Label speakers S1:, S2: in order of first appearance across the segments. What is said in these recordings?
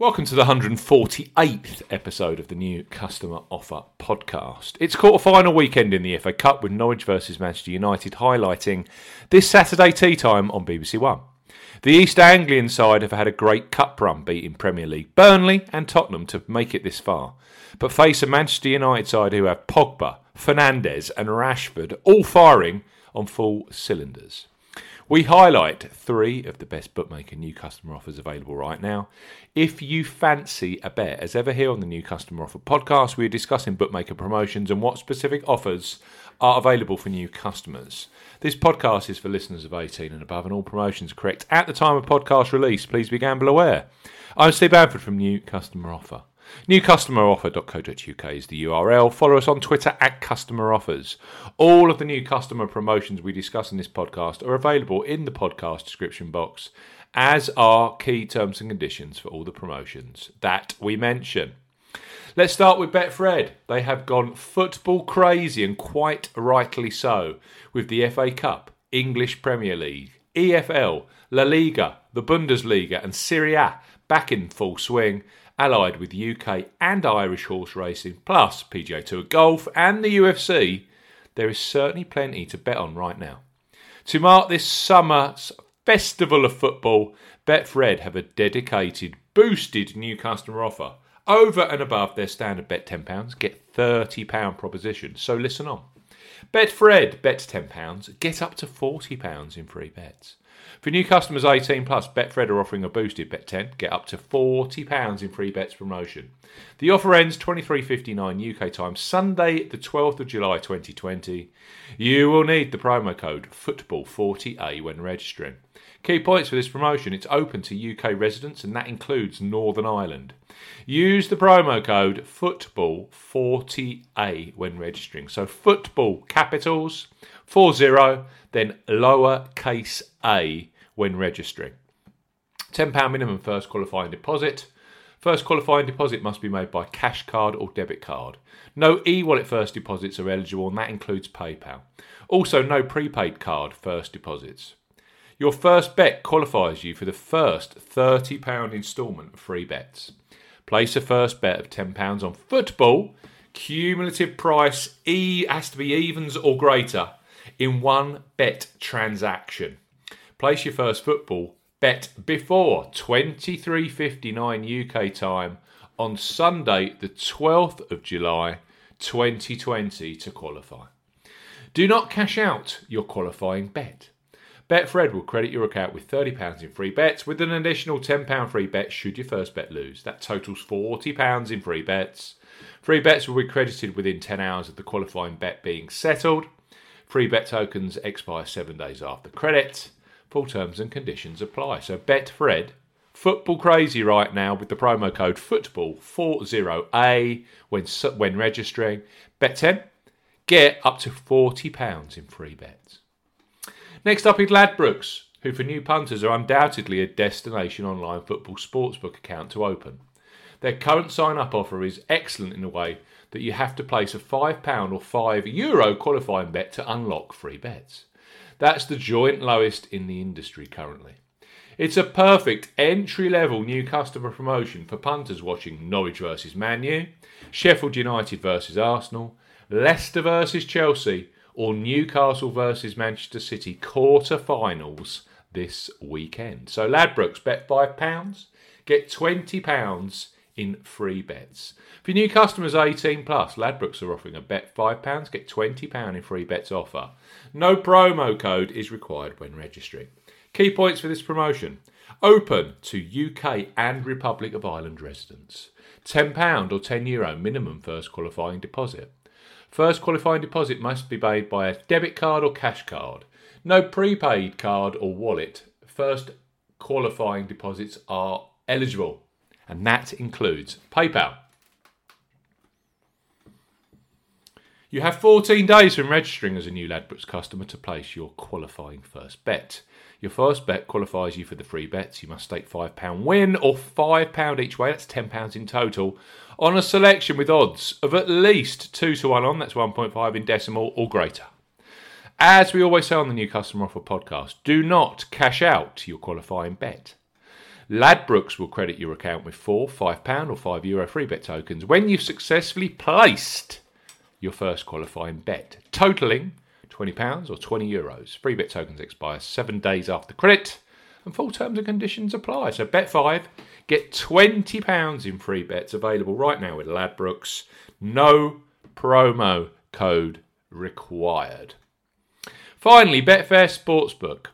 S1: Welcome to the 148th episode of the new Customer Offer podcast. It's quarter final weekend in the FA Cup with Norwich versus Manchester United highlighting this Saturday tea time on BBC One. The East Anglian side have had a great cup run beating Premier League Burnley and Tottenham to make it this far, but face a Manchester United side who have Pogba, Fernandes, and Rashford all firing on full cylinders. We highlight three of the best bookmaker new customer offers available right now. If you fancy a bet, as ever here on the new customer offer podcast, we are discussing bookmaker promotions and what specific offers are available for new customers. This podcast is for listeners of 18 and above, and all promotions correct at the time of podcast release. Please be gamble aware. I'm Steve Bamford from New Customer Offer. NewCustomeroffer.co.uk is the URL. Follow us on Twitter at Customer Offers. All of the new customer promotions we discuss in this podcast are available in the podcast description box, as are key terms and conditions for all the promotions that we mention. Let's start with Betfred. They have gone football crazy and quite rightly so with the FA Cup, English Premier League, EFL, La Liga, the Bundesliga, and Serie A back in full swing allied with UK and Irish horse racing, plus PGA Tour golf and the UFC, there is certainly plenty to bet on right now. To mark this summer's festival of football, Betfred have a dedicated, boosted new customer offer. Over and above their standard bet £10, get £30 proposition. So listen on. Betfred, bet £10, get up to £40 in free bets. For new customers 18 plus, Betfred are offering a boosted bet 10, get up to £40 in free bets promotion. The offer ends 23.59 UK time, Sunday, the 12th of July 2020. You will need the promo code FOOTBALL40A when registering. Key points for this promotion it's open to UK residents and that includes Northern Ireland. Use the promo code FOOTBALL40A when registering. So, football capitals 40, then lowercase a when registering. £10 minimum first qualifying deposit. First qualifying deposit must be made by cash card or debit card. No e wallet first deposits are eligible, and that includes PayPal. Also, no prepaid card first deposits. Your first bet qualifies you for the first £30 instalment of free bets. Place a first bet of £10 on football. Cumulative price E has to be evens or greater in one bet transaction. Place your first football bet before 23:59 UK time on Sunday the 12th of July 2020 to qualify. Do not cash out your qualifying bet. Betfred will credit your account with £30 in free bets with an additional £10 free bet should your first bet lose. That totals £40 in free bets. Free bets will be credited within 10 hours of the qualifying bet being settled. Free bet tokens expire seven days after credit. Full terms and conditions apply. So Betfred, football crazy right now with the promo code football40A when when registering. Bet 10, get up to £40 in free bets. Next up is Ladbrokes, who for new punters are undoubtedly a destination online football sportsbook account to open. Their current sign up offer is excellent in a way that you have to place a £5 or €5 Euro qualifying bet to unlock free bets. That's the joint lowest in the industry currently. It's a perfect entry level new customer promotion for punters watching Norwich versus Man U, Sheffield United versus Arsenal, Leicester versus Chelsea, or Newcastle versus Manchester City quarter finals this weekend. So Ladbrokes bet £5, get £20 in free bets. For new customers 18 plus, Ladbrokes are offering a bet £5, get £20 in free bets offer. No promo code is required when registering. Key points for this promotion open to UK and Republic of Ireland residents. £10 or €10 Euro minimum first qualifying deposit. First qualifying deposit must be made by a debit card or cash card. No prepaid card or wallet. First qualifying deposits are eligible and that includes PayPal. You have 14 days from registering as a new Ladbrokes customer to place your qualifying first bet. Your first bet qualifies you for the free bets. You must stake £5 win or £5 each way, that's £10 in total, on a selection with odds of at least 2 to 1 on, that's 1.5 in decimal or greater. As we always say on the New Customer Offer podcast, do not cash out your qualifying bet. Ladbrokes will credit your account with four £5 or €5 Euro free bet tokens when you've successfully placed your first qualifying bet, totaling £20 or €20. Euros. Free bet tokens expire seven days after credit, and full terms and conditions apply. So, bet five, get £20 in free bets available right now with Ladbrokes. No promo code required. Finally, Betfair Sportsbook.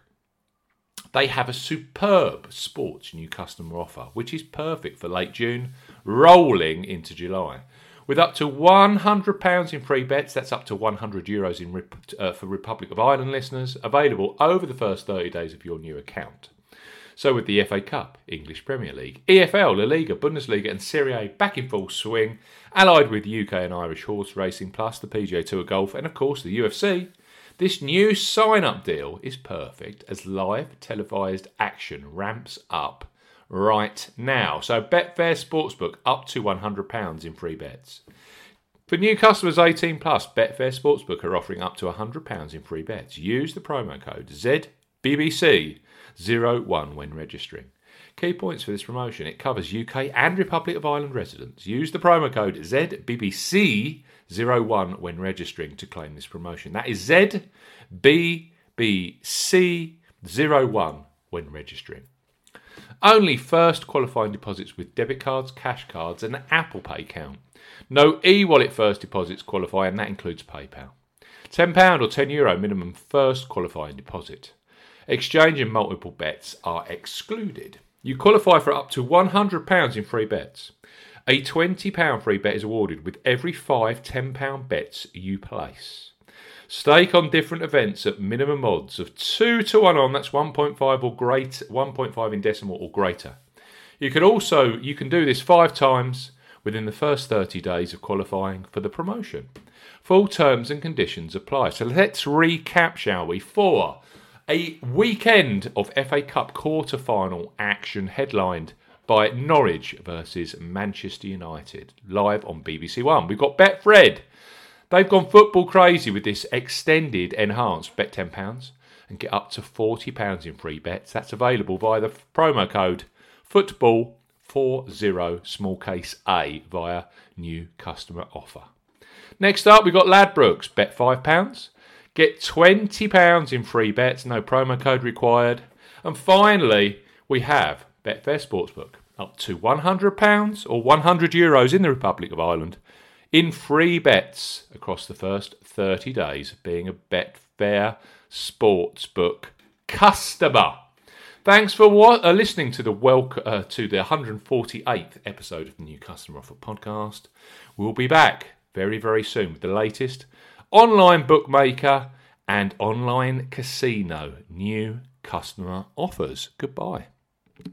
S1: They have a superb sports new customer offer, which is perfect for late June, rolling into July. With up to £100 in free bets, that's up to €100 Euros in, uh, for Republic of Ireland listeners, available over the first 30 days of your new account. So, with the FA Cup, English Premier League, EFL, La Liga, Bundesliga, and Serie A back in full swing, allied with UK and Irish horse racing, plus the PGA Tour Golf, and of course the UFC, this new sign up deal is perfect as live televised action ramps up right now. So, Betfair Sportsbook up to £100 in free bets. For new customers 18 plus, Betfair Sportsbook are offering up to £100 in free bets. Use the promo code ZBBC01 when registering. Key points for this promotion it covers UK and Republic of Ireland residents. Use the promo code ZBBC 01 when registering to claim this promotion. That is ZBBC01 when registering. Only first qualifying deposits with debit cards, cash cards, and Apple Pay count. No e wallet first deposits qualify, and that includes PayPal. £10 or €10 Euro minimum first qualifying deposit. Exchange and multiple bets are excluded. You qualify for up to £100 in free bets. A £20 free bet is awarded with every five £10 bets you place. Stake on different events at minimum odds of 2 to 1 on, that's 1.5 or great, 1.5 in decimal or greater. You can also you can do this 5 times within the first 30 days of qualifying for the promotion. Full terms and conditions apply. So let's recap, shall we? For a weekend of FA Cup quarter final action headlined by Norwich versus Manchester United, live on BBC One. We've got Betfred. They've gone football crazy with this extended enhanced bet £10 and get up to £40 in free bets. That's available via the promo code football40 small case A via new customer offer. Next up, we've got Ladbrokes. Bet £5. Get £20 in free bets, no promo code required. And finally, we have Betfair Sportsbook, up to £100 or 100 euros in the Republic of Ireland in free bets across the first 30 days of being a Betfair Sportsbook customer. Thanks for what, uh, listening to the welcome uh, to the 148th episode of the New Customer Offer podcast. We'll be back very very soon with the latest online bookmaker and online casino new customer offers. Goodbye.